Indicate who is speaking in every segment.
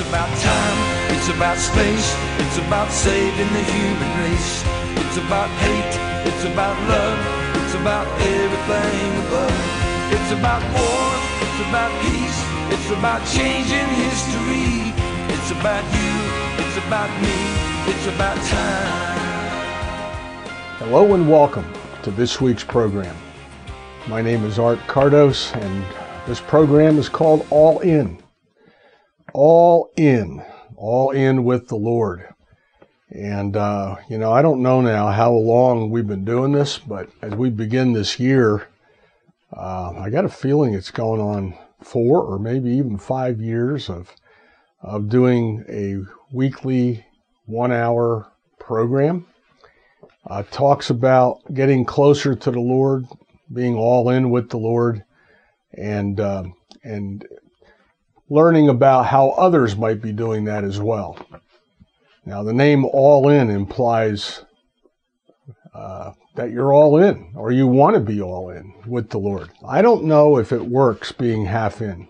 Speaker 1: It's about time, it's about space, it's about saving the human race. It's about hate, it's about love, it's about everything above. It's about war, it's about peace, it's about changing history. It's about you, it's about me, it's about time.
Speaker 2: Hello and welcome to this week's program. My name is Art Cardos, and this program is called All In. All In. All in with the Lord. And, uh, you know, I don't know now how long we've been doing this, but as we begin this year, uh, I got a feeling it's going on four or maybe even five years of, of doing a weekly one hour program. Uh, talks about getting closer to the Lord, being all in with the Lord, and uh, and learning about how others might be doing that as well. Now, the name All In implies uh, that you're all in, or you want to be all in with the Lord. I don't know if it works being half in.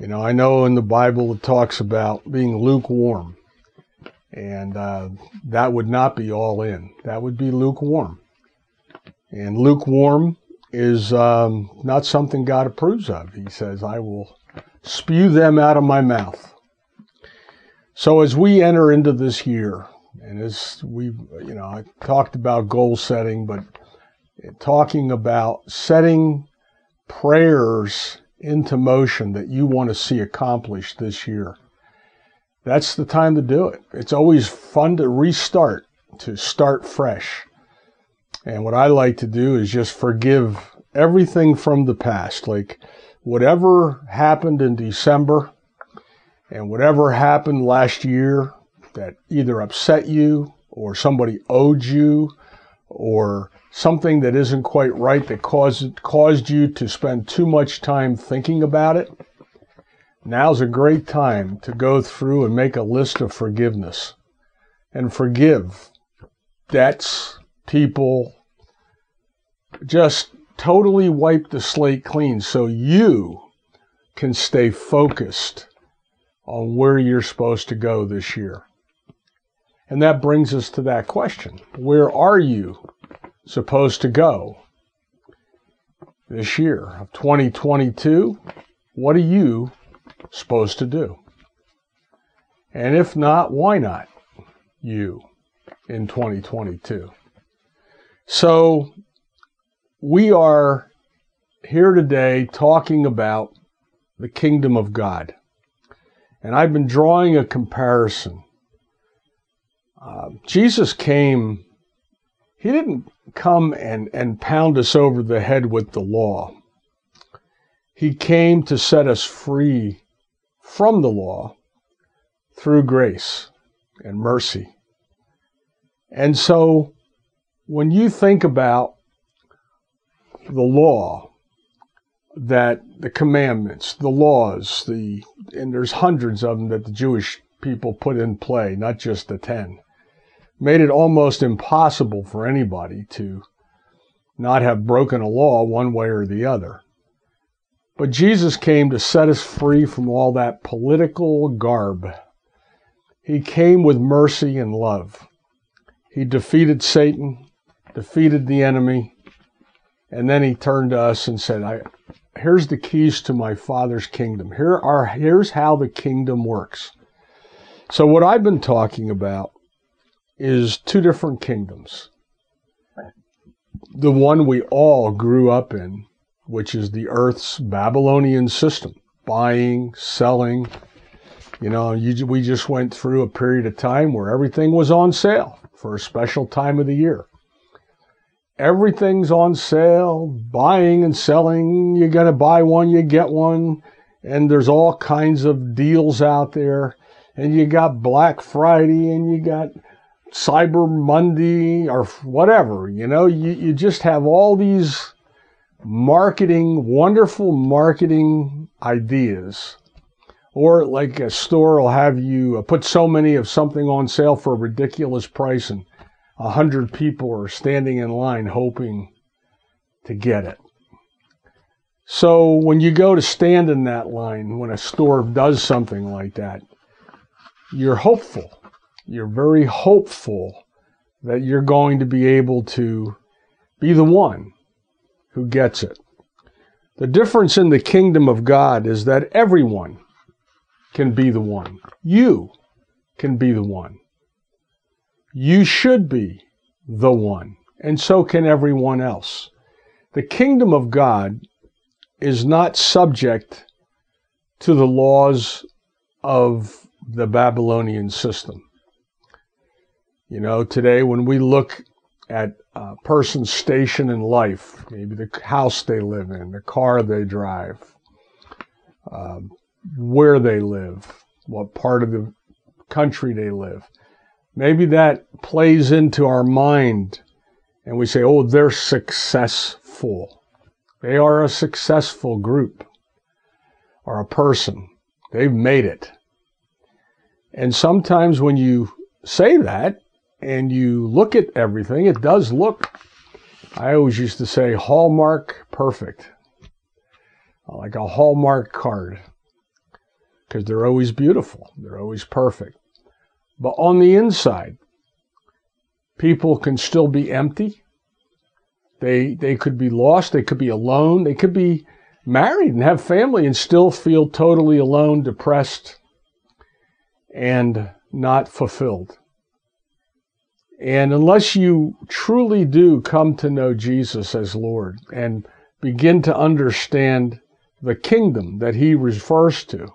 Speaker 2: You know, I know in the Bible it talks about being lukewarm, and uh, that would not be all in. That would be lukewarm. And lukewarm is um, not something God approves of. He says, I will spew them out of my mouth. So as we enter into this year, and as we, you know, I talked about goal setting, but talking about setting prayers into motion that you want to see accomplished this year. That's the time to do it. It's always fun to restart, to start fresh. And what I like to do is just forgive everything from the past. Like whatever happened in December and whatever happened last year that either upset you or somebody owed you or something that isn't quite right that caused, caused you to spend too much time thinking about it, now's a great time to go through and make a list of forgiveness and forgive debts, people, just totally wipe the slate clean so you can stay focused on where you're supposed to go this year. And that brings us to that question Where are you supposed to go this year of 2022? What are you supposed to do? And if not, why not you in 2022? So we are here today talking about the kingdom of God. And I've been drawing a comparison. Uh, Jesus came, he didn't come and, and pound us over the head with the law. He came to set us free from the law through grace and mercy. And so when you think about the law that the commandments, the laws, the and there's hundreds of them that the Jewish people put in play, not just the 10, made it almost impossible for anybody to not have broken a law one way or the other. But Jesus came to set us free from all that political garb. He came with mercy and love. He defeated Satan, defeated the enemy, and then he turned to us and said, I, here's the keys to my father's kingdom. Here are, here's how the kingdom works. So what I've been talking about is two different kingdoms. The one we all grew up in, which is the earth's Babylonian system, buying, selling. You know, you, we just went through a period of time where everything was on sale for a special time of the year everything's on sale, buying and selling. You got to buy one, you get one. And there's all kinds of deals out there. And you got Black Friday and you got Cyber Monday or whatever. You know, you, you just have all these marketing, wonderful marketing ideas. Or like a store will have you uh, put so many of something on sale for a ridiculous price and a hundred people are standing in line hoping to get it. So when you go to stand in that line, when a store does something like that, you're hopeful. You're very hopeful that you're going to be able to be the one who gets it. The difference in the kingdom of God is that everyone can be the one. You can be the one. You should be the one, and so can everyone else. The kingdom of God is not subject to the laws of the Babylonian system. You know, today when we look at a person's station in life, maybe the house they live in, the car they drive, um, where they live, what part of the country they live. Maybe that plays into our mind and we say, oh, they're successful. They are a successful group or a person. They've made it. And sometimes when you say that, and you look at everything, it does look, I always used to say, Hallmark perfect. Like a Hallmark card. Because they're always beautiful, they're always perfect. But on the inside, people can still be empty. They, they could be lost, they could be alone, they could be married and have family and still feel totally alone, depressed, and not fulfilled. And unless you truly do come to know Jesus as Lord and begin to understand the kingdom that he refers to,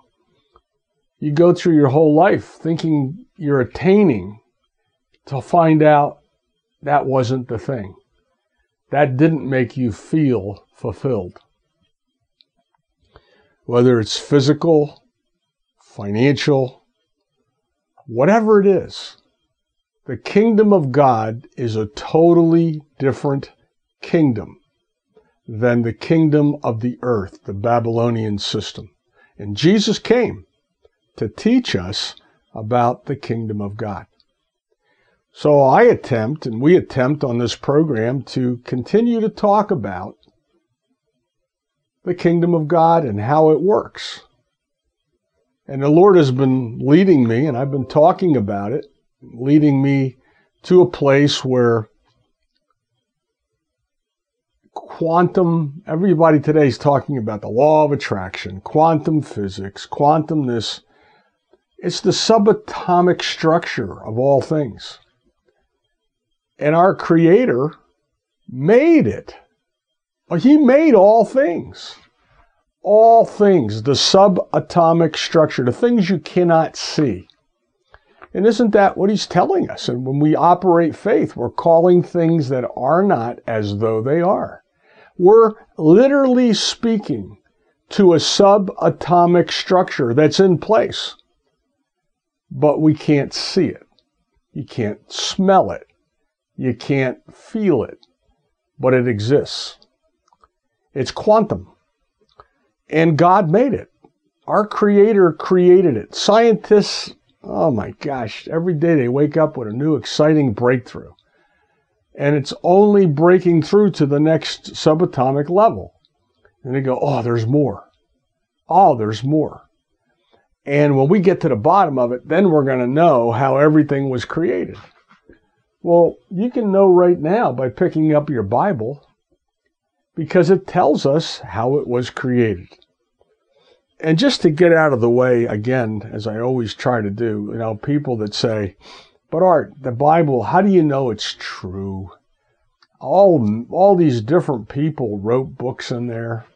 Speaker 2: you go through your whole life thinking you're attaining to find out that wasn't the thing. That didn't make you feel fulfilled. Whether it's physical, financial, whatever it is, the kingdom of God is a totally different kingdom than the kingdom of the earth, the Babylonian system. And Jesus came to teach us about the kingdom of God. So I attempt, and we attempt on this program to continue to talk about the kingdom of God and how it works. And the Lord has been leading me, and I've been talking about it leading me to a place where quantum, everybody today is talking about the law of attraction, quantum physics, quantum this. It's the subatomic structure of all things. And our Creator made it. He made all things. All things, the subatomic structure, the things you cannot see. And isn't that what he's telling us? And when we operate faith, we're calling things that are not as though they are. We're literally speaking to a subatomic structure that's in place, but we can't see it. You can't smell it. You can't feel it, but it exists. It's quantum. And God made it. Our Creator created it. Scientists oh my gosh, every day they wake up with a new exciting breakthrough. And it's only breaking through to the next subatomic level. And they go, oh, there's more. Oh, there's more. And when we get to the bottom of it, then we're going to know how everything was created. Well, you can know right now by picking up your Bible because it tells us how it was created and just to get out of the way again, as I always try to do, you know, people that say, but Art, the Bible, how do you know it's true? All, all these different people wrote books in there.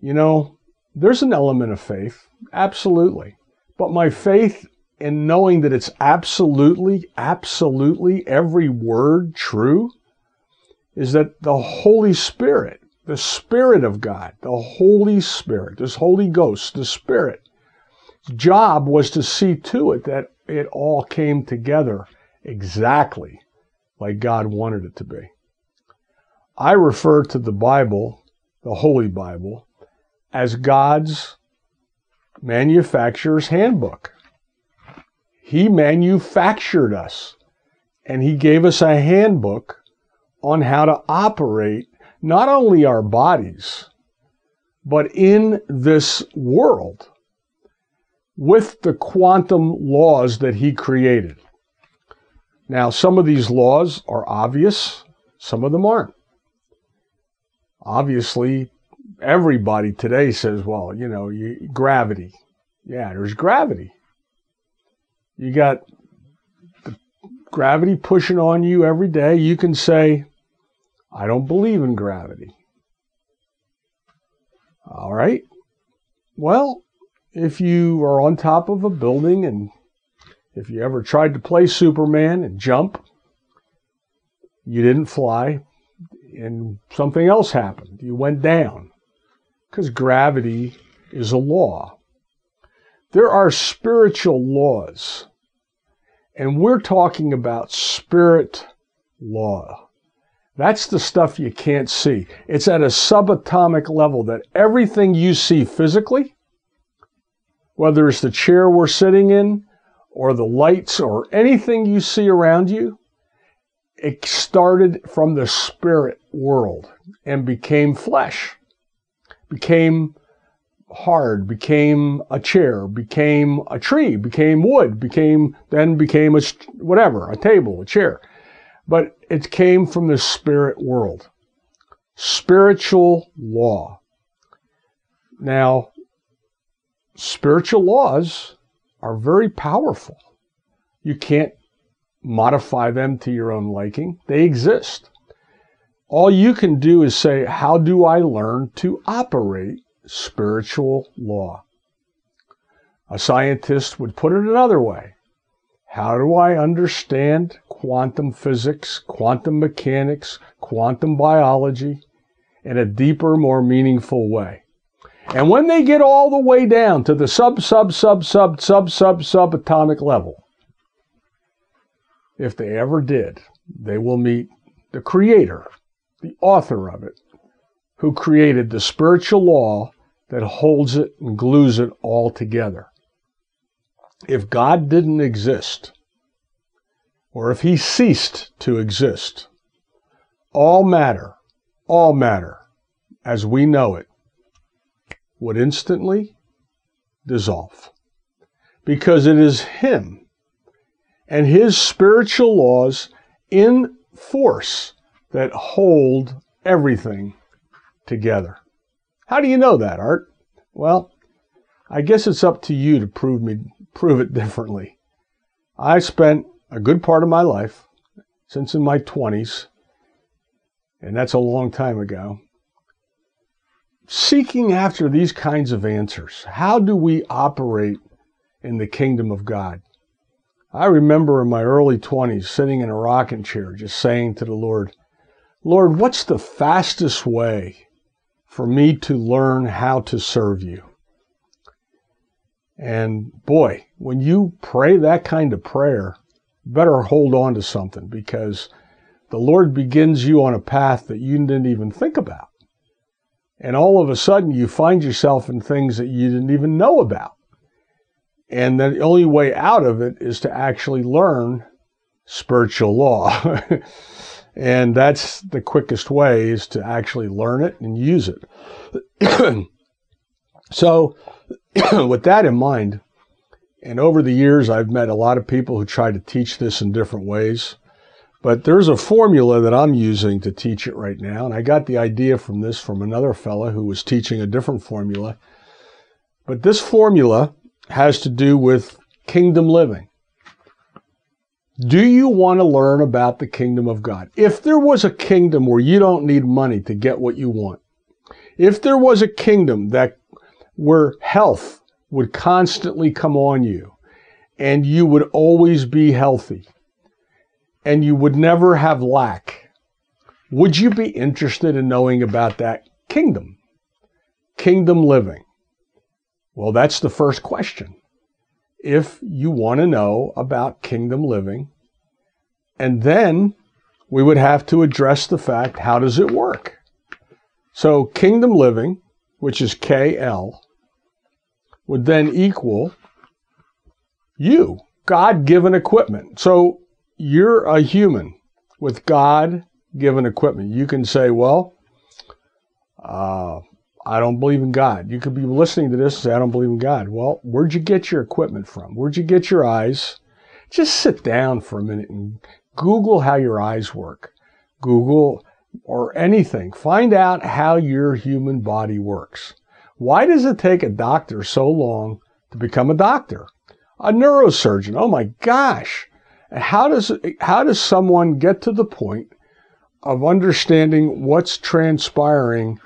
Speaker 2: You know, there's an element of faith, absolutely. But my faith in knowing that it's absolutely, absolutely every word true is that the Holy Spirit the Spirit of God, the Holy Spirit, this Holy Ghost, the Spirit, job was to see to it that it all came together exactly like God wanted it to be. I refer to the Bible, the Holy Bible, as God's manufacturer's handbook. He manufactured us and He gave us a handbook on how to operate not only our bodies, but in this world. with the quantum laws that he created. Now, some of these laws are obvious, some of them aren't. Obviously, everybody today says, well, you know, you, gravity. Yeah, there's gravity. You got gravity pushing on you every day. You can say, I don't believe in gravity. All right. Well, if you are on top of a building and if you ever tried to play Superman and jump, you didn't fly and something else happened. You went down because gravity is a law. There are spiritual laws, and we're talking about spirit law. That's the stuff you can't see. It's at a subatomic level that everything you see physically, whether it's the chair we're sitting in, or the lights, or anything you see around you, it started from the spirit world and became flesh became hard, became a chair, became a tree, became wood, became then became a whatever, a table, a chair. But it came from the spirit world. Spiritual law. Now, spiritual laws are very powerful. You can't modify them to your own liking. They exist. All you can do is say, How do I learn to operate spiritual law? A scientist would put it another way How do I understand quantum physics, quantum mechanics, quantum biology in a deeper, more meaningful way? And when they get all the way down to the sub, sub, sub, sub, sub, sub, subatomic level, if they ever did, they will meet the Creator the author of it, who created the spiritual law that holds it and glues it all together. If God didn't exist, or if he ceased to exist, all matter, all matter, as we know it, would instantly dissolve. Because it is him and his spiritual laws in force that hold everything together. How do you know that, Art? Well, I guess it's up to you to prove me prove it differently. I spent a good part of my life, since in my 20s, and that's a long time ago, seeking after these kinds of answers. How do we operate in the kingdom of God? I remember in my early 20s sitting in a rocking chair just saying to the Lord, Lord, what's the fastest way for me to learn how to serve you? And boy, when you pray that kind of prayer, better hold on to something because the Lord begins you on a path that you didn't even think about. And all of a sudden, you find yourself in things that you didn't even know about. And the only way out of it is to actually learn spiritual law. And that's the quickest way is to actually learn it and use it. so, with that in mind, and over the years, I've met a lot of people who try to teach this in different ways. But there's a formula that I'm using to teach it right now. And I got the idea from this from another fellow who was teaching a different formula. But this formula has to do with kingdom living. Do you want to learn about the kingdom of God? If there was a kingdom where you don't need money to get what you want, if there was a kingdom that where health would constantly come on you and you would always be healthy and you would never have lack, would you be interested in knowing about that kingdom? Kingdom living. Well, that's the first question if you want to know about kingdom living. And then we would have to address the fact how does it work? So, kingdom living, which is KL, would then equal you, God given equipment. So, you're a human with God given equipment. You can say, well, uh, I don't believe in God. You could be listening to this and say, I don't believe in God. Well, where'd you get your equipment from? Where'd you get your eyes? Just sit down for a minute and Google how your eyes work. Google or anything. Find out how your human body works. Why does it take a doctor so long to become a doctor? A neurosurgeon. Oh my gosh. How does, how does someone get to the point of understanding what's transpiring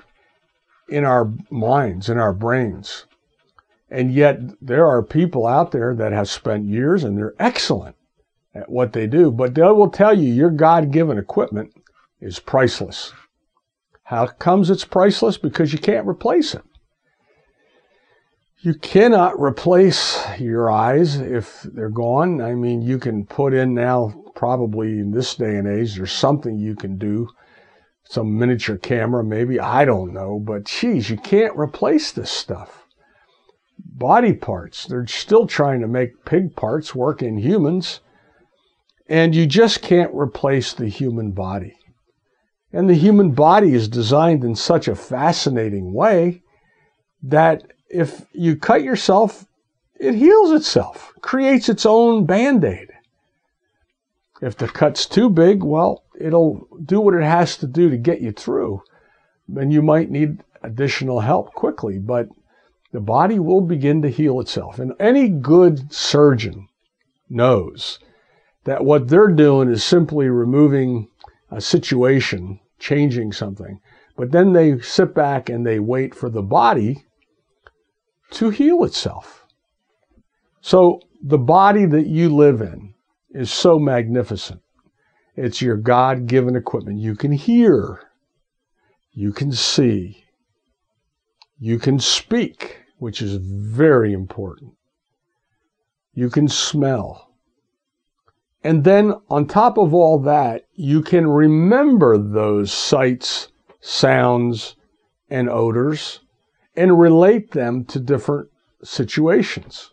Speaker 2: in our minds, in our brains? And yet there are people out there that have spent years and they're excellent at what they do, but they will tell you your God given equipment is priceless. How comes it's priceless? Because you can't replace it. You cannot replace your eyes if they're gone. I mean, you can put in now, probably in this day and age, there's something you can do, some miniature camera, maybe, I don't know, but geez, you can't replace this stuff. Body parts, they're still trying to make pig parts work in humans, and you just can't replace the human body. And the human body is designed in such a fascinating way that if you cut yourself, it heals itself, creates its own band aid. If the cut's too big, well, it'll do what it has to do to get you through. And you might need additional help quickly, but the body will begin to heal itself. And any good surgeon knows that what they're doing is simply removing a situation, changing something. But then they sit back and they wait for the body to heal itself. So the body that you live in is so magnificent. It's your God given equipment. You can hear, you can see, you can speak, which is very important. You can smell, and then on top of all that, you can remember those sights, sounds, and odors and relate them to different situations.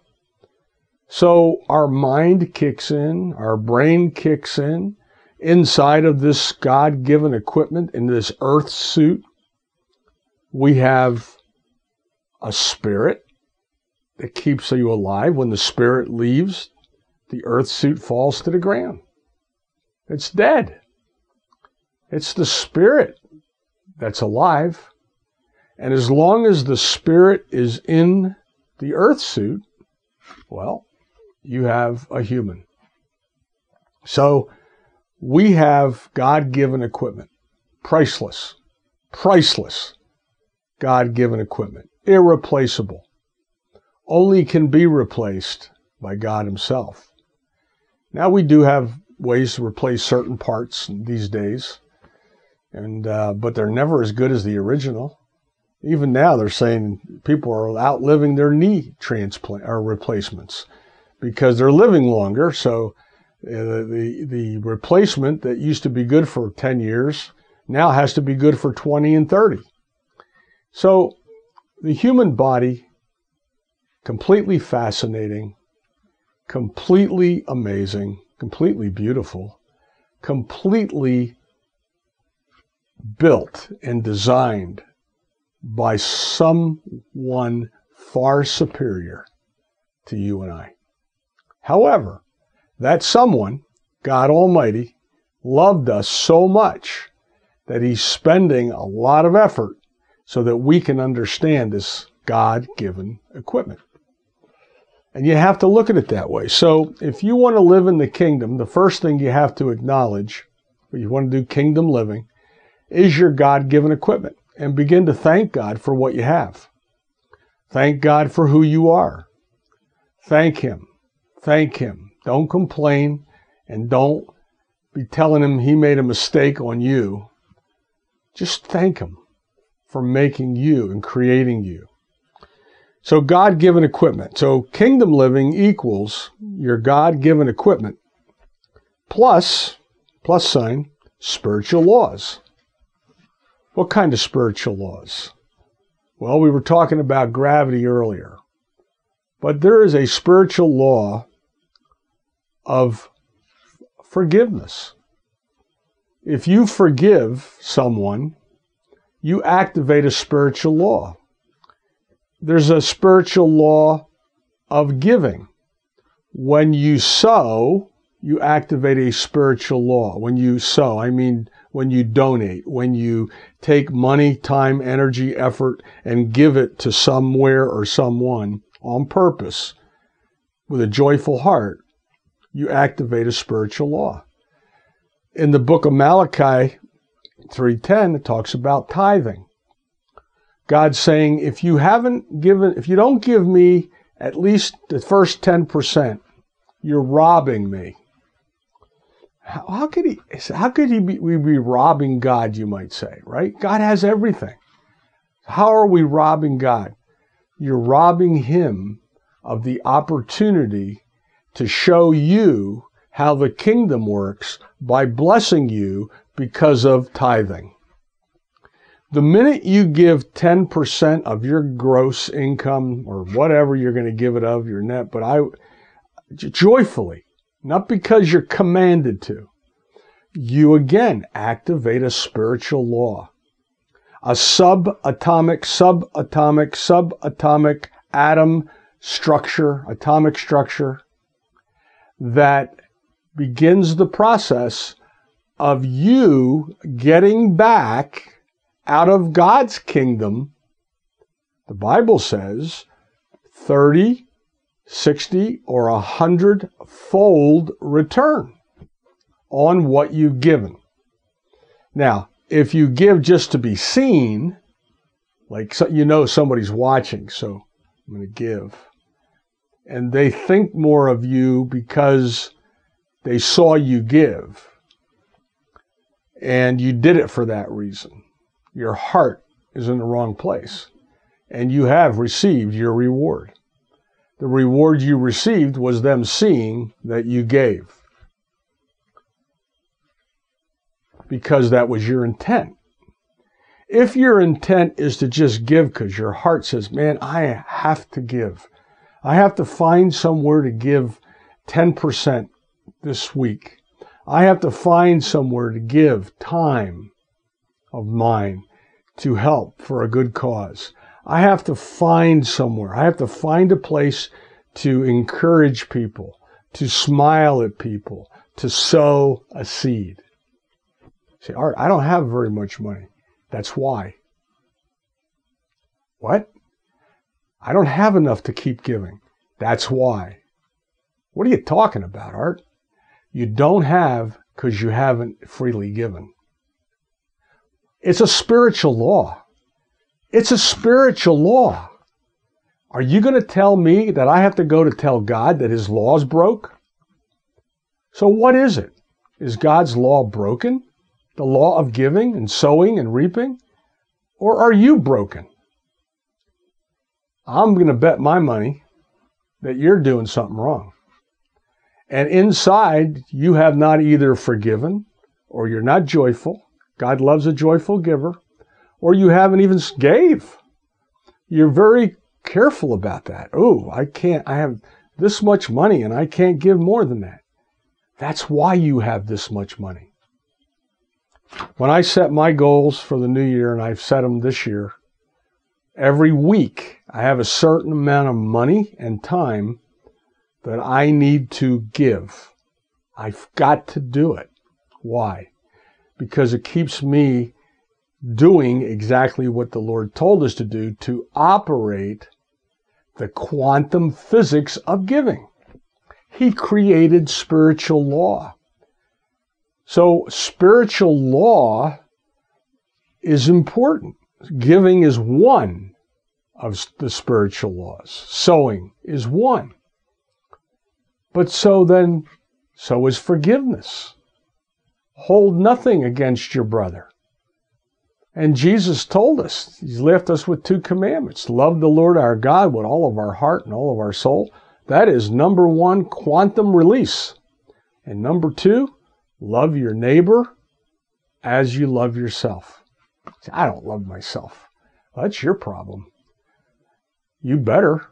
Speaker 2: So our mind kicks in, our brain kicks in inside of this God given equipment in this earth suit. We have a spirit that keeps you alive. When the spirit leaves, the earth suit falls to the ground. It's dead. It's the spirit that's alive. And as long as the spirit is in the earth suit, well, you have a human. So we have God given equipment, priceless, priceless God given equipment, irreplaceable, only can be replaced by God Himself. Now we do have ways to replace certain parts these days, and uh, but they're never as good as the original. Even now, they're saying people are outliving their knee transplant or replacements because they're living longer. So uh, the the replacement that used to be good for 10 years now has to be good for 20 and 30. So the human body, completely fascinating, completely amazing, completely beautiful, completely built and designed by someone far superior to you and I. However, that someone, God Almighty, loved us so much that He's spending a lot of effort so that we can understand this God given equipment. And you have to look at it that way. So if you want to live in the kingdom, the first thing you have to acknowledge, if you want to do kingdom living, is your God given equipment and begin to thank God for what you have. Thank God for who you are. Thank Him. Thank Him. Don't complain and don't be telling Him He made a mistake on you. Just thank Him for making you and creating you. So God given equipment. So kingdom living equals your God given equipment plus, plus sign, spiritual laws. What kind of spiritual laws? Well, we were talking about gravity earlier, but there is a spiritual law of forgiveness. If you forgive someone, you activate a spiritual law. There's a spiritual law of giving. When you sow, you activate a spiritual law. When you sow, I mean when you donate, when you take money, time, energy, effort, and give it to somewhere or someone on purpose with a joyful heart, you activate a spiritual law. In the book of Malachi 3:10 it talks about tithing. God's saying if you haven't given if you don't give me at least the first 10%, you're robbing me. How, how could he? How could he be, we be robbing God? You might say, right? God has everything. How are we robbing God? You're robbing Him of the opportunity to show you how the kingdom works by blessing you because of tithing. The minute you give 10% of your gross income or whatever you're going to give it of your net, but I joyfully, not because you're commanded to, you again activate a spiritual law. A subatomic, subatomic, subatomic atom structure, atomic structure that begins the process of you getting back out of God's kingdom, the Bible says 30, 60, or a hundred fold return on what you've given. Now, if you give just to be seen, like so, you know somebody's watching, so I'm going to give, and they think more of you because they saw you give, and you did it for that reason. Your heart is in the wrong place. And you have received your reward. The reward you received was them seeing that you gave. Because that was your intent. If your intent is to just give because your heart says, man, I have to give, I have to find somewhere to give 10% this week. I have to find somewhere to give time of mine to help for a good cause. I have to find somewhere. I have to find a place to encourage people, to smile at people, to sow a seed. Say, Art, I don't have very much money. That's why. What? I don't have enough to keep giving. That's why. What are you talking about, Art? You don't have because you haven't freely given. It's a spiritual law. It's a spiritual law. Are you going to tell me that I have to go to tell God that his laws broke? So what is it? Is God's law broken? The law of giving and sowing and reaping? Or are you broken? I'm going to bet my money that you're doing something wrong. And inside, you have not either forgiven or you're not joyful God loves a joyful giver, or you haven't even gave. You're very careful about that. Oh, I can't, I have this much money and I can't give more than that. That's why you have this much money. When I set my goals for the new year, and I've set them this year, every week I have a certain amount of money and time that I need to give. I've got to do it. Why? because it keeps me doing exactly what the Lord told us to do to operate the quantum physics of giving. He created spiritual law. So, spiritual law is important. Giving is one of the spiritual laws, sowing is one. But so then, so is forgiveness. Hold nothing against your brother. And Jesus told us, He's left us with two commandments love the Lord our God with all of our heart and all of our soul. That is number one, quantum release. And number two, love your neighbor as you love yourself. I don't love myself. That's your problem. You better.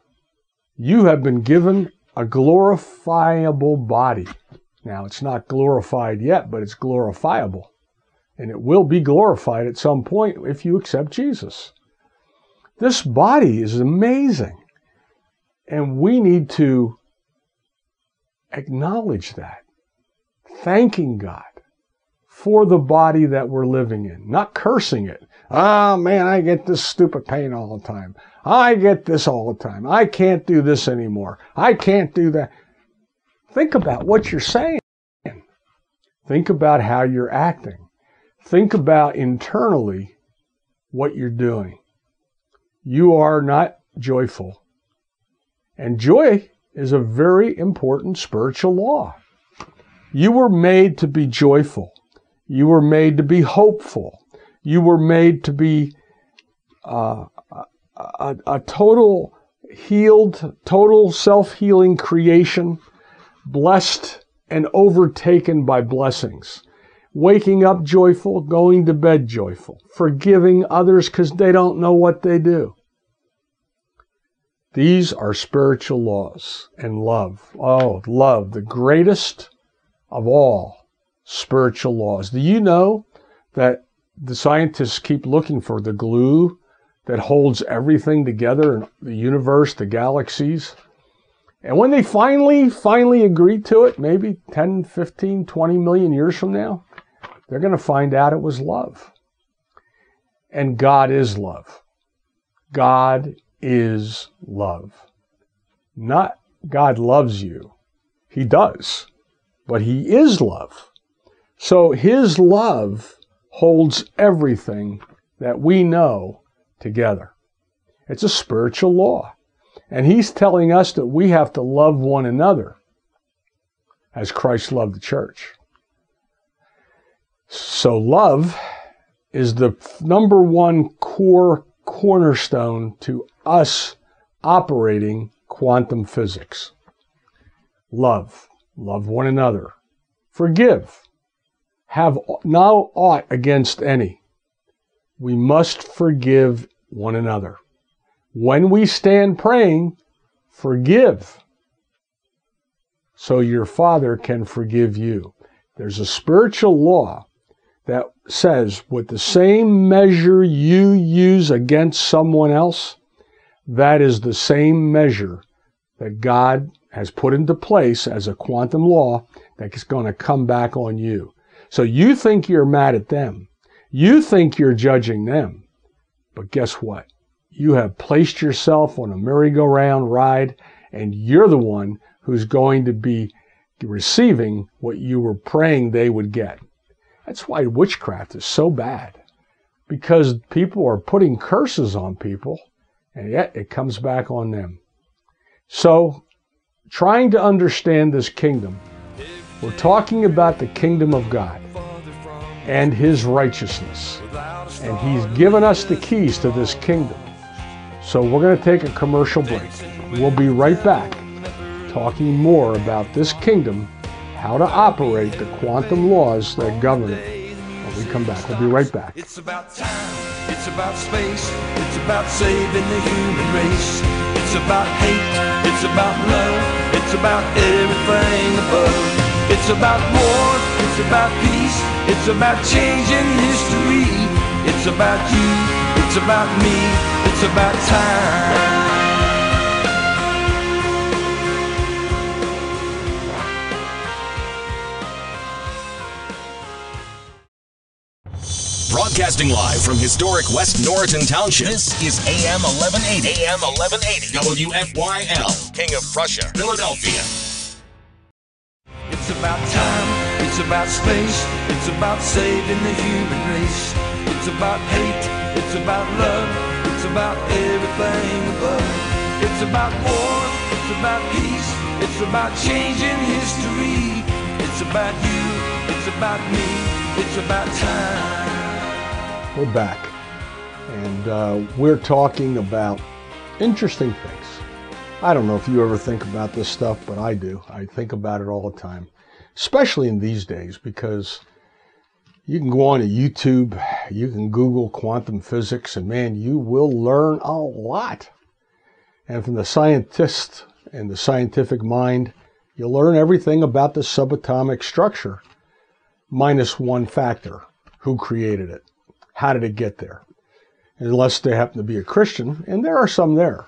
Speaker 2: You have been given a glorifiable body. Now, it's not glorified yet, but it's glorifiable. and it will be glorified at some point if you accept Jesus. This body is amazing. And we need to acknowledge that, thanking God for the body that we're living in, not cursing it. Ah, oh, man, I get this stupid pain all the time. I get this all the time. I can't do this anymore. I can't do that. Think about what you're saying. Think about how you're acting. Think about internally what you're doing. You are not joyful. And joy is a very important spiritual law. You were made to be joyful. You were made to be hopeful. You were made to be uh, a, a total healed, total self healing creation, blessed and overtaken by blessings. Waking up joyful, going to bed joyful, forgiving others because they don't know what they do. These are spiritual laws and love. Oh, love, the greatest of all spiritual laws. Do you know that the scientists keep looking for the glue that holds everything together in the universe, the galaxies? And when they finally, finally agree to it, maybe 10, 15, 20 million years from now, they're going to find out it was love. And God is love. God is love. Not God loves you. He does. But He is love. So his love holds everything that we know together. It's a spiritual law. And he's telling us that we have to love one another as Christ loved the church. So love is the number one core cornerstone to us operating quantum physics. Love. Love one another. Forgive have now aught against any. We must forgive one another. When we stand praying, forgive so your Father can forgive you. There's a spiritual law that says with the same measure you use against someone else, that is the same measure that God has put into place as a quantum law that is going to come back on you. So you think you're mad at them. You think you're judging them. But guess what? You have placed yourself on a merry-go-round ride and you're the one who's going to be receiving what you were praying they would get. That's why witchcraft is so bad. Because people are putting curses on people and yet it comes back on them. So, trying to understand this kingdom we're talking about the kingdom of God and his righteousness. And he's given us the keys to this kingdom. So we're going to take a commercial break. We'll be right back talking more about this kingdom, how to operate the quantum laws that govern it. When we come back, we'll be right back.
Speaker 1: It's about time, it's about space, it's about saving the human race. It's about hate, it's about love, it's about everything above. It's about war, it's about peace, it's about changing history. It's about you, it's about me, it's about time.
Speaker 3: Broadcasting live from historic West Norriton Township. This is AM 1180. AM 1180. WFYL. King of Prussia, Philadelphia.
Speaker 1: It's about time, it's about space, it's about saving the human race. It's about hate, it's about love, it's about everything above. It's about war, it's about peace, it's about changing history. It's about you, it's about me, it's about time.
Speaker 2: We're back, and uh, we're talking about interesting things. I don't know if you ever think about this stuff, but I do. I think about it all the time especially in these days because you can go on to YouTube, you can Google quantum physics, and man, you will learn a lot. And from the scientist and the scientific mind, you'll learn everything about the subatomic structure, minus one factor who created it. How did it get there? Unless they happen to be a Christian, and there are some there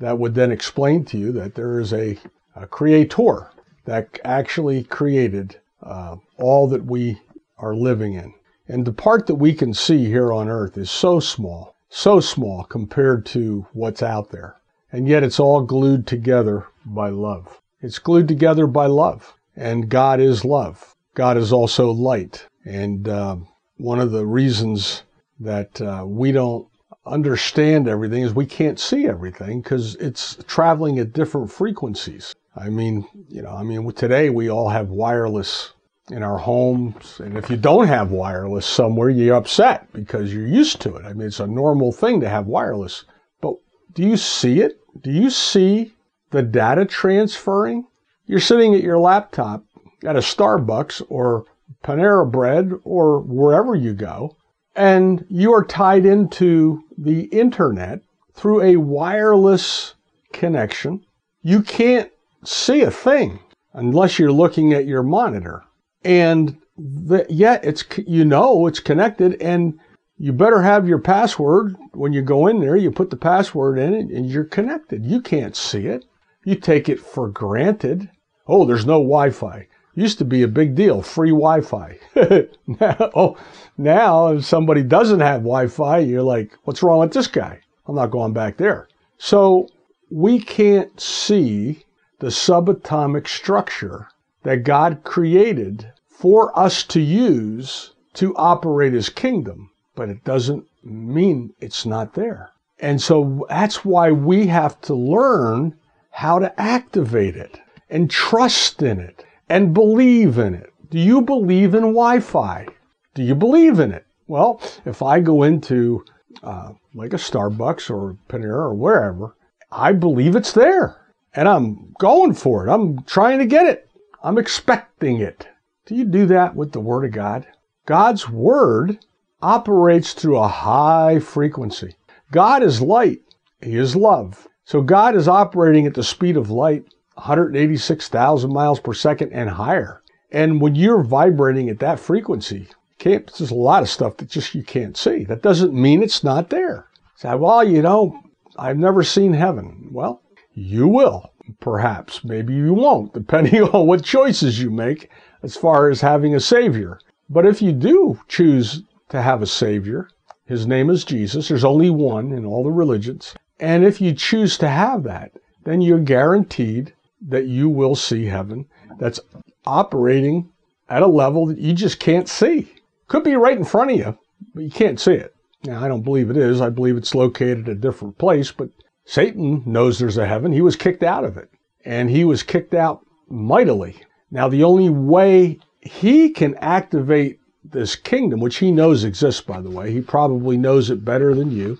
Speaker 2: that would then explain to you that there is a, a creator that actually created uh, all that we are living in. And the part that we can see here on earth is so small, so small compared to what's out there. And yet it's all glued together by love. It's glued together by love. And God is love. God is also light. And uh, one of the reasons that uh, we don't understand everything is we can't see everything because it's traveling at different frequencies. I mean, you know, I mean, today we all have wireless in our homes. And if you don't have wireless somewhere, you're upset because you're used to it. I mean, it's a normal thing to have wireless. But do you see it? Do you see the data transferring? You're sitting at your laptop at a Starbucks or Panera Bread or wherever you go, and you are tied into the internet through a wireless connection. You can't see a thing unless you're looking at your monitor. And the, yet it's, you know, it's connected and you better have your password when you go in there. You put the password in it and you're connected. You can't see it. You take it for granted. Oh, there's no Wi-Fi. Used to be a big deal, free Wi-Fi. now, oh, now if somebody doesn't have Wi-Fi, you're like, what's wrong with this guy? I'm not going back there. So we can't see the subatomic structure that God created for us to use to operate his kingdom, but it doesn't mean it's not there. And so that's why we have to learn how to activate it and trust in it and believe in it. Do you believe in Wi Fi? Do you believe in it? Well, if I go into uh, like a Starbucks or Panera or wherever, I believe it's there and I'm going for it. I'm trying to get it. I'm expecting it. Do you do that with the Word of God? God's Word operates through a high frequency. God is light, He is love. So God is operating at the speed of light, 186,000 miles per second and higher. And when you're vibrating at that frequency, can't, there's a lot of stuff that just you can't see. That doesn't mean it's not there. Say, well, you know, I've never seen heaven. Well, you will. Perhaps, maybe you won't, depending on what choices you make as far as having a Savior. But if you do choose to have a Savior, His name is Jesus. There's only one in all the religions. And if you choose to have that, then you're guaranteed that you will see heaven that's operating at a level that you just can't see. Could be right in front of you, but you can't see it. Now, I don't believe it is. I believe it's located a different place, but Satan knows there's a heaven. He was kicked out of it, and he was kicked out mightily. Now, the only way he can activate this kingdom, which he knows exists, by the way, he probably knows it better than you,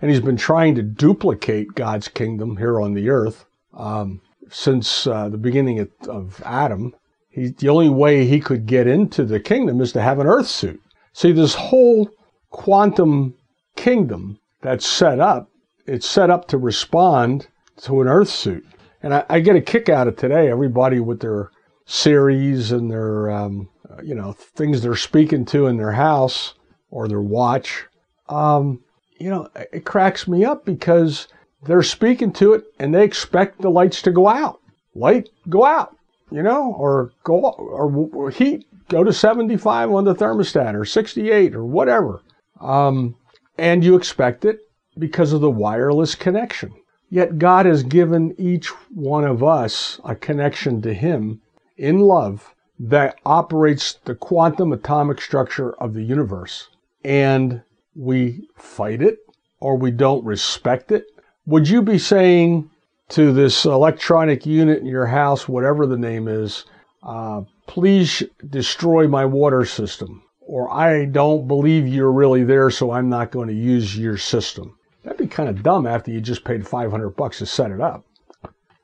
Speaker 2: and he's been trying to duplicate God's kingdom here on the earth um, since uh, the beginning of, of Adam. He, the only way he could get into the kingdom is to have an earth suit. See, this whole quantum kingdom that's set up it's set up to respond to an Earth suit. And I, I get a kick out of today. Everybody with their Siris and their, um, you know, things they're speaking to in their house or their watch. Um, you know, it cracks me up because they're speaking to it and they expect the lights to go out. Light, go out, you know, or go, or, or heat, go to 75 on the thermostat or 68 or whatever. Um, and you expect it because of the wireless connection. Yet God has given each one of us a connection to Him in love that operates the quantum atomic structure of the universe. And we fight it or we don't respect it. Would you be saying to this electronic unit in your house, whatever the name is, uh, please destroy my water system? Or I don't believe you're really there, so I'm not going to use your system. Kind of dumb after you just paid 500 bucks to set it up.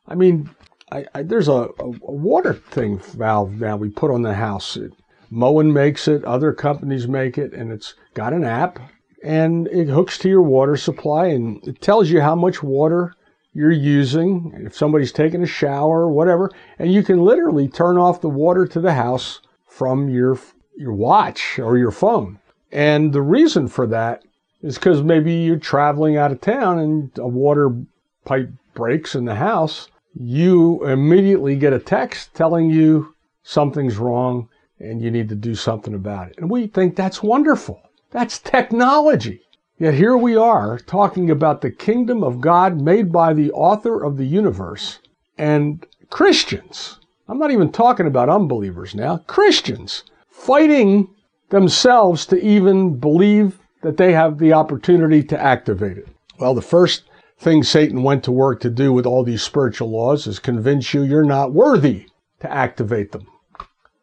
Speaker 2: I mean, I, I, there's a, a, water thing valve now we put on the house. It, Moen makes it, other companies make it, and it's got an app and it hooks to your water supply and it tells you how much water you're using, if somebody's taking a shower or whatever, and you can literally turn off the water to the house from your your watch or your phone. And the reason for that is because maybe you're traveling out of town and a water pipe breaks in the house. You immediately get a text telling you something's wrong and you need to do something about it. And we think that's wonderful. That's technology. Yet here we are talking about the kingdom of God made by the author of the universe and Christians. I'm not even talking about unbelievers now. Christians fighting themselves to even believe that they have the opportunity to activate it. Well, the first thing Satan went to work to do with all these spiritual laws is convince you you're not worthy to activate them.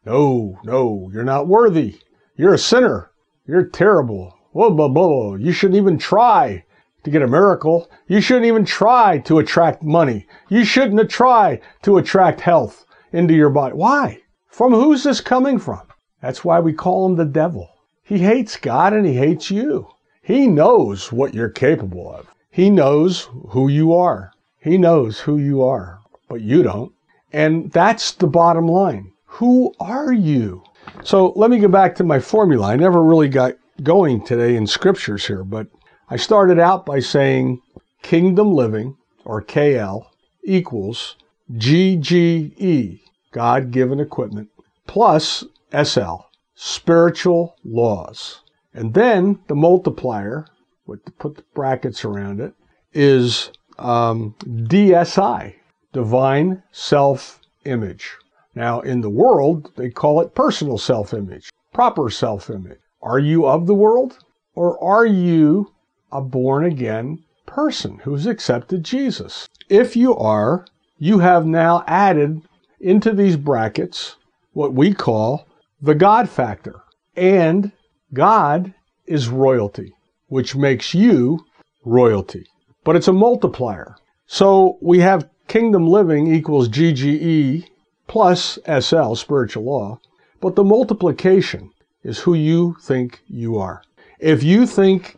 Speaker 2: No, no, you're not worthy. You're a sinner. You're terrible. Whoa, blah, blah. You shouldn't even try to get a miracle. You shouldn't even try to attract money. You shouldn't try to attract health into your body. Why? From who's this coming from? That's why we call him the devil. He hates God and he hates you. He knows what you're capable of. He knows who you are. He knows who you are, but you don't. And that's the bottom line. Who are you? So let me go back to my formula. I never really got going today in scriptures here, but I started out by saying kingdom living, or KL, equals GGE, God given equipment, plus SL, spiritual laws. And then the multiplier, put the brackets around it, is um, DSI, divine self image. Now, in the world, they call it personal self image, proper self image. Are you of the world or are you a born again person who's accepted Jesus? If you are, you have now added into these brackets what we call the God factor. And God is royalty, which makes you royalty. But it's a multiplier. So we have kingdom living equals GGE plus SL, spiritual law. But the multiplication is who you think you are. If you think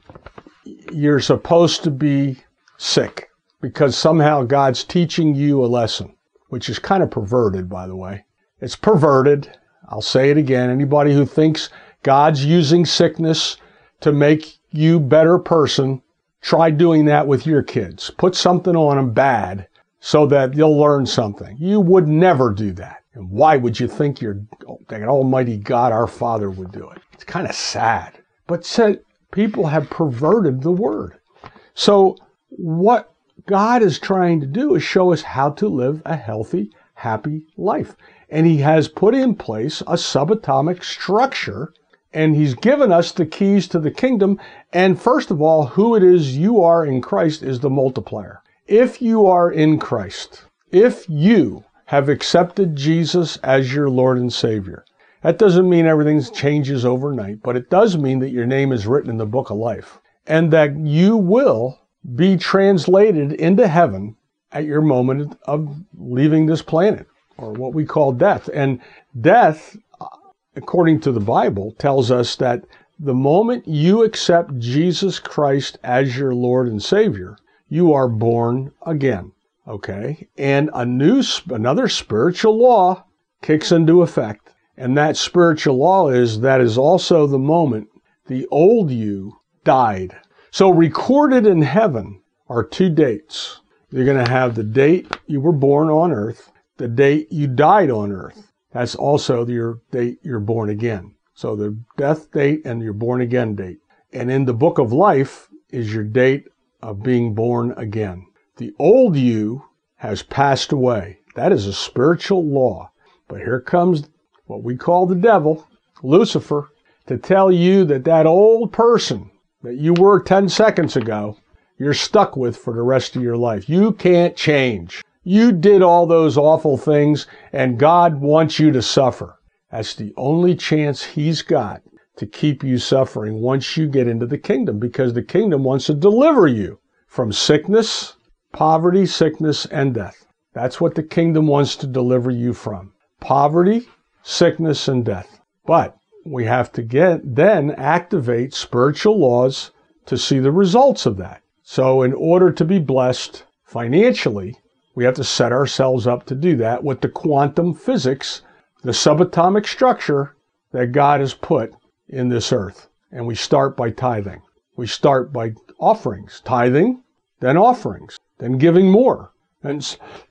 Speaker 2: you're supposed to be sick because somehow God's teaching you a lesson, which is kind of perverted, by the way. It's perverted. I'll say it again. Anybody who thinks God's using sickness to make you a better person, try doing that with your kids. Put something on them bad so that you'll learn something. You would never do that. And why would you think your Almighty God, our Father, would do it? It's kind of sad. But said people have perverted the word. So what God is trying to do is show us how to live a healthy, happy life. And He has put in place a subatomic structure and He's given us the keys to the kingdom. And first of all, who it is you are in Christ is the multiplier. If you are in Christ, if you have accepted Jesus as your Lord and Savior, that doesn't mean everything changes overnight, but it does mean that your name is written in the book of life and that you will be translated into heaven at your moment of leaving this planet or what we call death. And death, according to the Bible, tells us that the moment you accept Jesus Christ as your Lord and Savior, you are born again. Okay. And a new, another spiritual law kicks into effect and that spiritual law is that is also the moment the old you died. So recorded in heaven are two dates. You're going to have the date you were born on earth, the date you died on earth. That's also your date you're born again. So the death date and your born again date. And in the book of life is your date of being born again. The old you has passed away. That is a spiritual law. But here comes what we call the devil, Lucifer, to tell you that that old person that you were 10 seconds ago, you're stuck with for the rest of your life. You can't change. You did all those awful things and God wants you to suffer. That's the only chance he's got to keep you suffering once you get into the kingdom because the kingdom wants to deliver you from sickness, poverty, sickness, and death. That's what the kingdom wants to deliver you from. Poverty, sickness, and death. But we have to get then activate spiritual laws to see the results of that. So, in order to be blessed financially, we have to set ourselves up to do that with the quantum physics, the subatomic structure that God has put in this earth. And we start by tithing. We start by offerings, tithing, then offerings, then giving more, and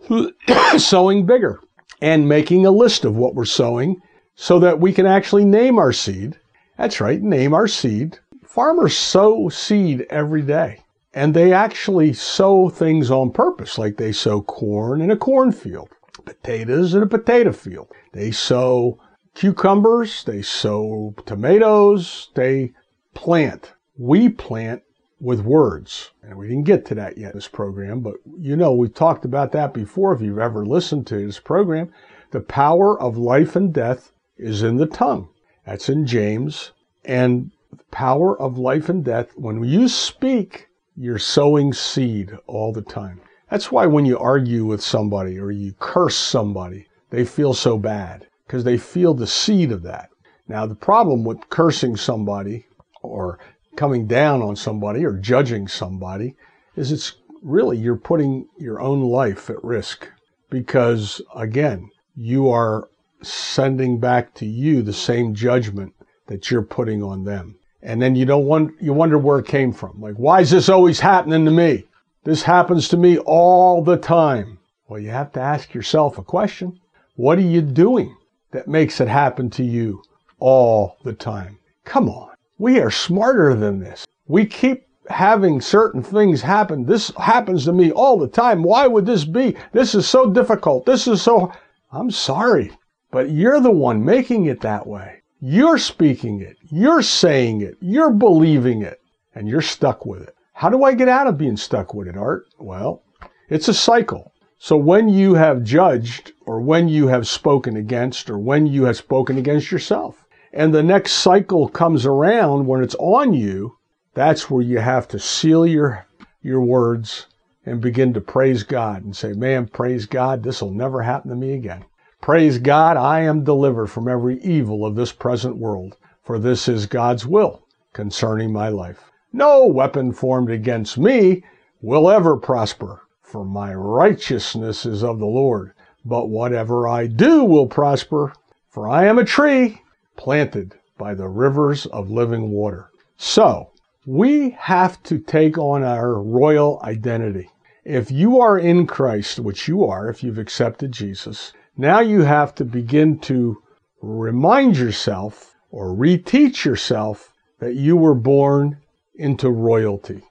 Speaker 2: sowing bigger, and making a list of what we're sowing so that we can actually name our seed. That's right, name our seed. Farmers sow seed every day. And they actually sow things on purpose, like they sow corn in a cornfield, potatoes in a potato field. They sow cucumbers, they sow tomatoes, they plant. We plant with words. And we didn't get to that yet in this program, but you know, we've talked about that before if you've ever listened to this program. The power of life and death is in the tongue. That's in James. And the power of life and death, when you speak, you're sowing seed all the time. That's why when you argue with somebody or you curse somebody, they feel so bad because they feel the seed of that. Now, the problem with cursing somebody or coming down on somebody or judging somebody is it's really you're putting your own life at risk because again you are sending back to you the same judgment that you're putting on them and then you don't want you wonder where it came from like why is this always happening to me this happens to me all the time well you have to ask yourself a question what are you doing that makes it happen to you all the time come on we are smarter than this. We keep having certain things happen. This happens to me all the time. Why would this be? This is so difficult. This is so. I'm sorry, but you're the one making it that way. You're speaking it. You're saying it. You're believing it. And you're stuck with it. How do I get out of being stuck with it, Art? Well, it's a cycle. So when you have judged, or when you have spoken against, or when you have spoken against yourself, and the next cycle comes around when it's on you, that's where you have to seal your, your words and begin to praise God and say, man, praise God, this will never happen to me again. Praise God, I am delivered from every evil of this present world, for this is God's will concerning my life. No weapon formed against me will ever prosper, for my righteousness is of the Lord. But whatever I do will prosper, for I am a tree planted by the rivers of living water. So, we have to take on our royal identity. If you are in Christ, which you are if you've accepted Jesus, now you have to begin to remind yourself or reteach yourself that you were born into royalty.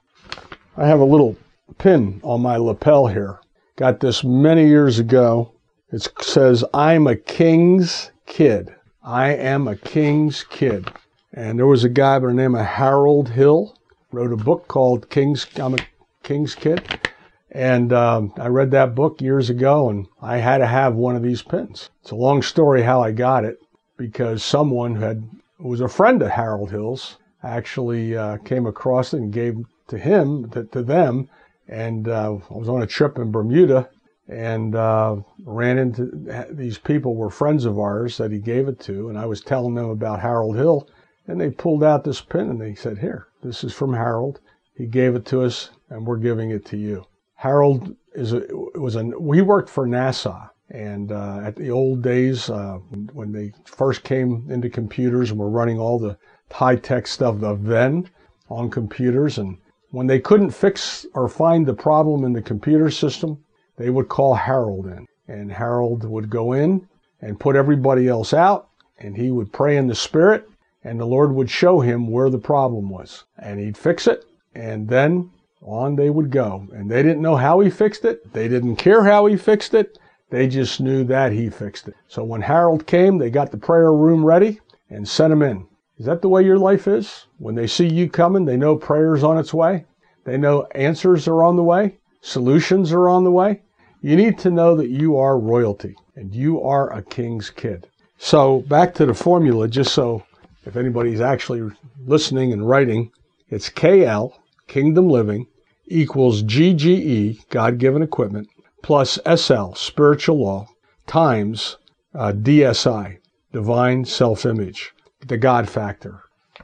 Speaker 2: I have a little pin on my lapel here. Got this many years ago. It says, I'm a king's kid. I am a king's kid. And there was a guy by the name of Harold Hill, wrote a book called King's, I'm a King's Kid. And um, I read that book years ago, and I had to have one of these pins. It's a long story how I got it, because someone had who was a friend of Harold Hill's actually uh, came across it and gave to him to, to them. And uh, I was on a trip in Bermuda, and uh, ran into these people were friends of ours that he gave it to, and I was telling them about Harold Hill, and they pulled out this pin and they said, "Here, this is from Harold. He gave it to us, and we're giving it to you." Harold is a, it was a we worked for NASA, and uh, at the old days uh, when they first came into computers and were running all the high tech stuff of then on computers, and when they couldn't fix or find the problem in the computer system, they would call Harold in. And Harold would go in and put everybody else out, and he would pray in the Spirit, and the Lord would show him where the problem was. And he'd fix it, and then on they would go. And they didn't know how he fixed it, they didn't care how he fixed it, they just knew that he fixed it. So when Harold came, they got the prayer room ready and sent him in. Is that the way your life is? When they see you coming, they know prayer's on its way. They know answers are on the way. Solutions are on the way. You need to know that you are royalty and you are a king's kid. So back to the formula, just so if anybody's actually listening and writing, it's KL, Kingdom Living, equals GGE, God given equipment, plus SL, spiritual law, times uh, DSI, divine self image, the God factor.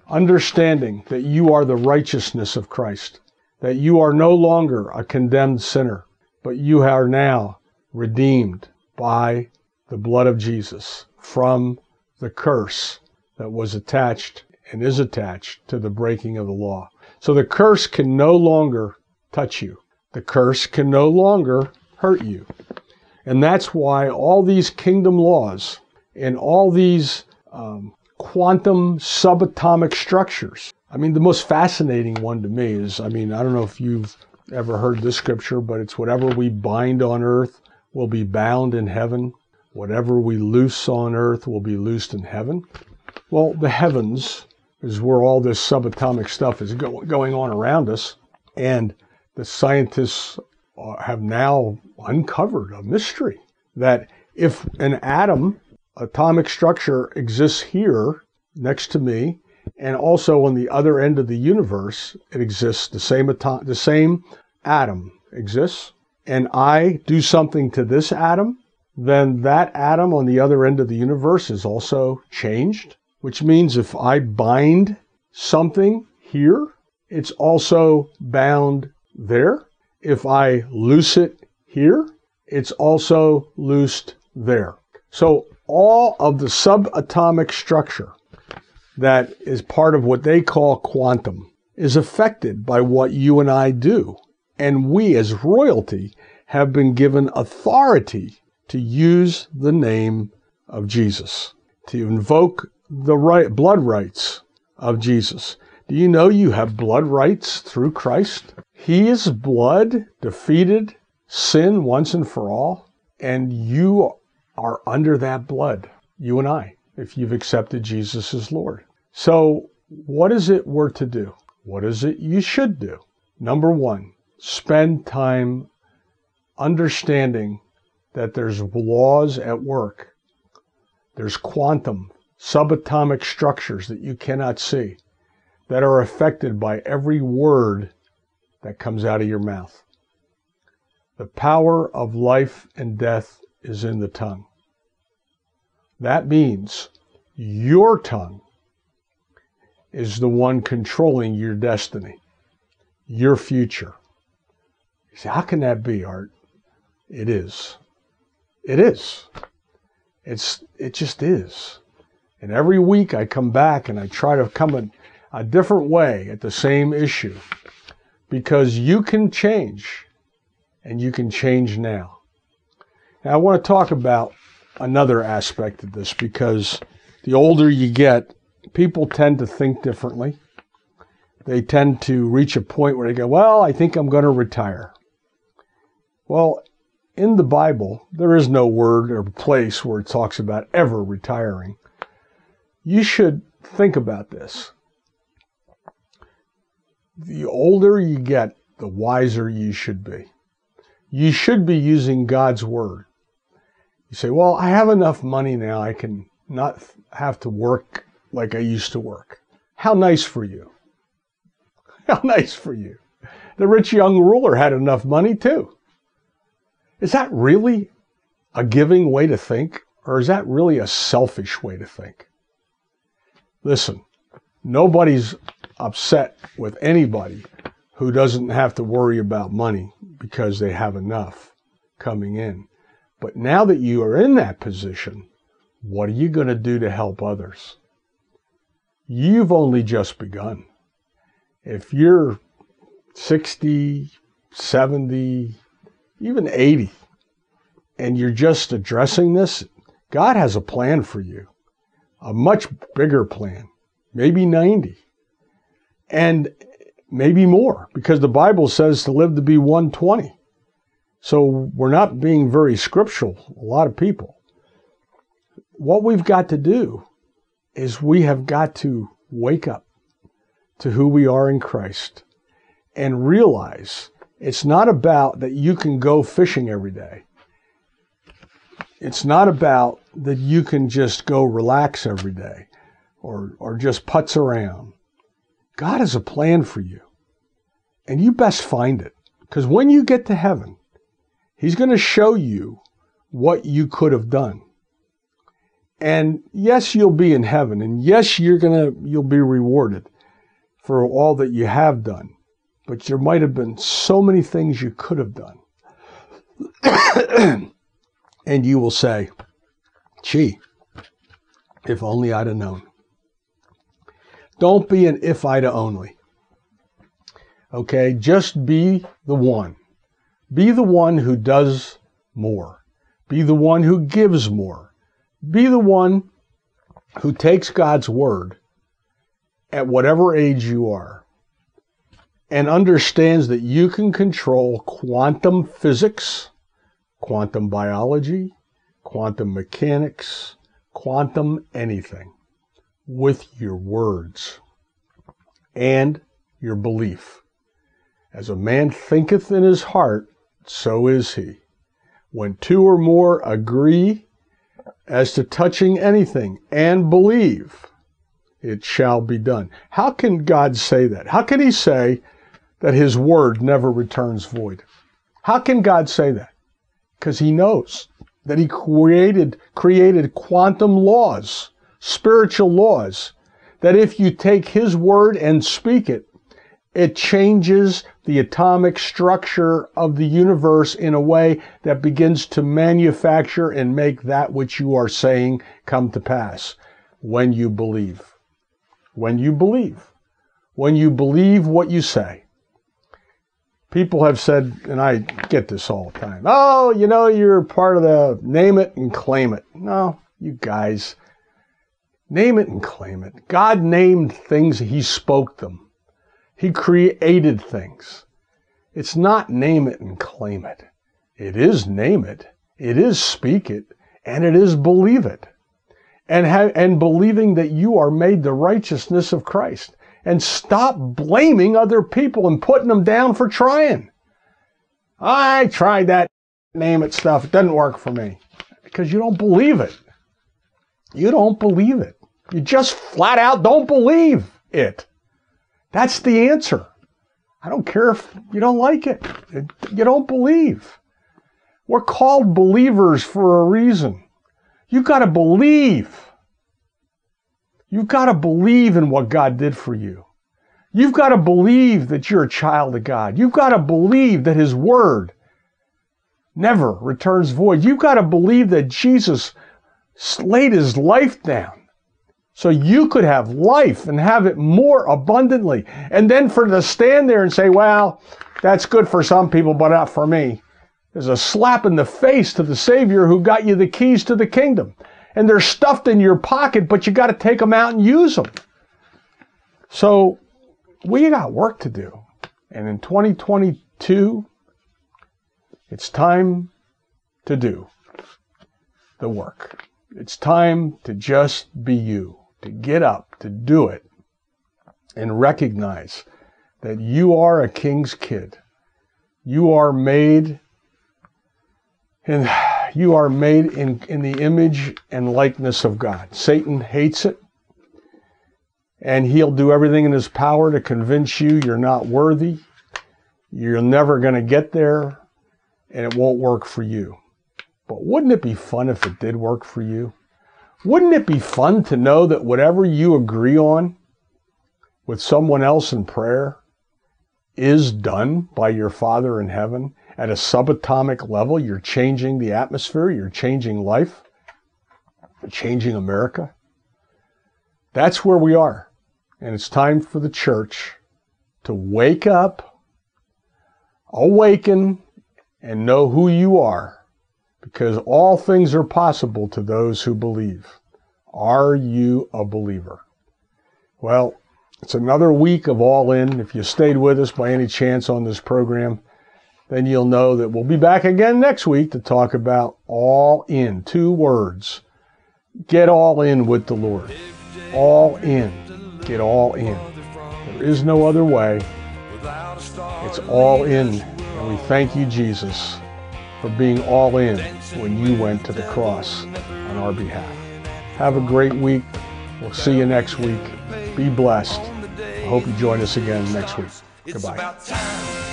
Speaker 2: Understanding that you are the righteousness of Christ, that you are no longer a condemned sinner, but you are now redeemed by the blood of Jesus from the curse that was attached and is attached to the breaking of the law. So the curse can no longer touch you. The curse can no longer hurt you. And that's why all these kingdom laws and all these um, quantum subatomic structures. I mean, the most fascinating one to me is I mean, I don't know if you've ever heard this scripture, but it's whatever we bind on earth will be bound in heaven. Whatever we loose on earth will be loosed in heaven. Well, the heavens is where all this subatomic stuff is go- going on around us. And the scientists have now uncovered a mystery that if an atom, atomic structure, exists here next to me, and also on the other end of the universe, it exists, the same, atom, the same atom exists, and I do something to this atom, then that atom on the other end of the universe is also changed, which means if I bind something here, it's also bound there. If I loose it here, it's also loosed there. So all of the subatomic structure that is part of what they call quantum is affected by what you and I do. And we as royalty have been given authority to use the name of Jesus, to invoke the right, blood rights of Jesus. Do you know you have blood rights through Christ? His blood defeated sin once and for all, and you are under that blood, you and I, if you've accepted Jesus as Lord. So, what is it we're to do? What is it you should do? Number one, spend time understanding that there's laws at work. There's quantum, subatomic structures that you cannot see that are affected by every word that comes out of your mouth. The power of life and death is in the tongue. That means your tongue is the one controlling your destiny, your future. You say, how can that be, Art? It is. It is. It's it just is. And every week I come back and I try to come a, a different way at the same issue. Because you can change and you can change now. Now I want to talk about another aspect of this because the older you get, people tend to think differently. They tend to reach a point where they go, Well, I think I'm going to retire. Well, in the Bible, there is no word or place where it talks about ever retiring. You should think about this. The older you get, the wiser you should be. You should be using God's word. You say, Well, I have enough money now, I can not have to work like I used to work. How nice for you. How nice for you. The rich young ruler had enough money too. Is that really a giving way to think, or is that really a selfish way to think? Listen, nobody's upset with anybody who doesn't have to worry about money because they have enough coming in. But now that you are in that position, what are you going to do to help others? You've only just begun. If you're 60, 70, even 80, and you're just addressing this, God has a plan for you, a much bigger plan, maybe 90, and maybe more, because the Bible says to live to be 120. So we're not being very scriptural, a lot of people. What we've got to do is we have got to wake up to who we are in Christ and realize it's not about that you can go fishing every day. It's not about that you can just go relax every day or, or just putz around. God has a plan for you. And you best find it. Because when you get to heaven, He's going to show you what you could have done. And yes, you'll be in heaven. And yes, you're to, you'll be rewarded for all that you have done but there might have been so many things you could have done. and you will say, gee, if only I'd have known. Don't be an if Ida only. Okay, just be the one. Be the one who does more. Be the one who gives more. Be the one who takes God's word at whatever age you are and understands that you can control quantum physics, quantum biology, quantum mechanics, quantum anything with your words and your belief. As a man thinketh in his heart, so is he. When two or more agree as to touching anything and believe, it shall be done. How can God say that? How can he say that his word never returns void? How can God say that? Because he knows that he created created quantum laws, spiritual laws, that if you take his word and speak it, it changes the atomic structure of the universe in a way that begins to manufacture and make that which you are saying come to pass when you believe. When you believe. When you believe what you say. People have said, and I get this all the time, oh, you know, you're part of the name it and claim it. No, you guys, name it and claim it. God named things, He spoke them. He created things. It's not name it and claim it. It is name it, it is speak it, and it is believe it. And, ha- and believing that you are made the righteousness of Christ and stop blaming other people and putting them down for trying. I tried that name it stuff. It doesn't work for me because you don't believe it. You don't believe it. You just flat out don't believe it. That's the answer. I don't care if you don't like it. You don't believe. We're called believers for a reason. You've got to believe. You've got to believe in what God did for you. You've got to believe that you're a child of God. You've got to believe that His Word never returns void. You've got to believe that Jesus laid His life down so you could have life and have it more abundantly. And then for to stand there and say, well, that's good for some people, but not for me. There's a slap in the face to the Savior who got you the keys to the kingdom and they're stuffed in your pocket, but you got to take them out and use them. So we got work to do. And in 2022, it's time to do the work. It's time to just be you, to get up, to do it, and recognize that you are a king's kid. You are made and you are made in, in the image and likeness of God. Satan hates it, and he'll do everything in his power to convince you you're not worthy, you're never going to get there, and it won't work for you. But wouldn't it be fun if it did work for you? Wouldn't it be fun to know that whatever you agree on with someone else in prayer is done by your Father in heaven? at a subatomic level, you're changing the atmosphere, you're changing life, you're changing America. That's where we are. And it's time for the church to wake up, awaken, and know who you are, because all things are possible to those who believe. Are you a believer? Well, it's another week of All In. If you stayed with us by any chance on this program, then you'll know that we'll be back again next week to talk about all in. Two words. Get all in with the Lord. All in. Get all in. There is no other way. It's all in. And we thank you, Jesus, for being all in when you went to the cross on our behalf. Have a great week. We'll see you next week. Be blessed. I hope you join us again next week. Goodbye.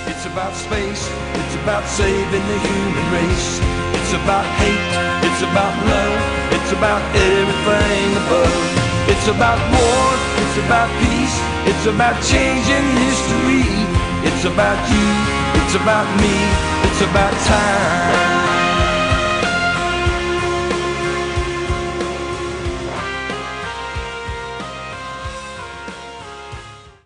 Speaker 1: It's about space, it's about saving the human race. It's about hate, it's about love, it's about everything above. It's about war, it's about peace, it's about changing history. It's about you, it's about me, it's about time.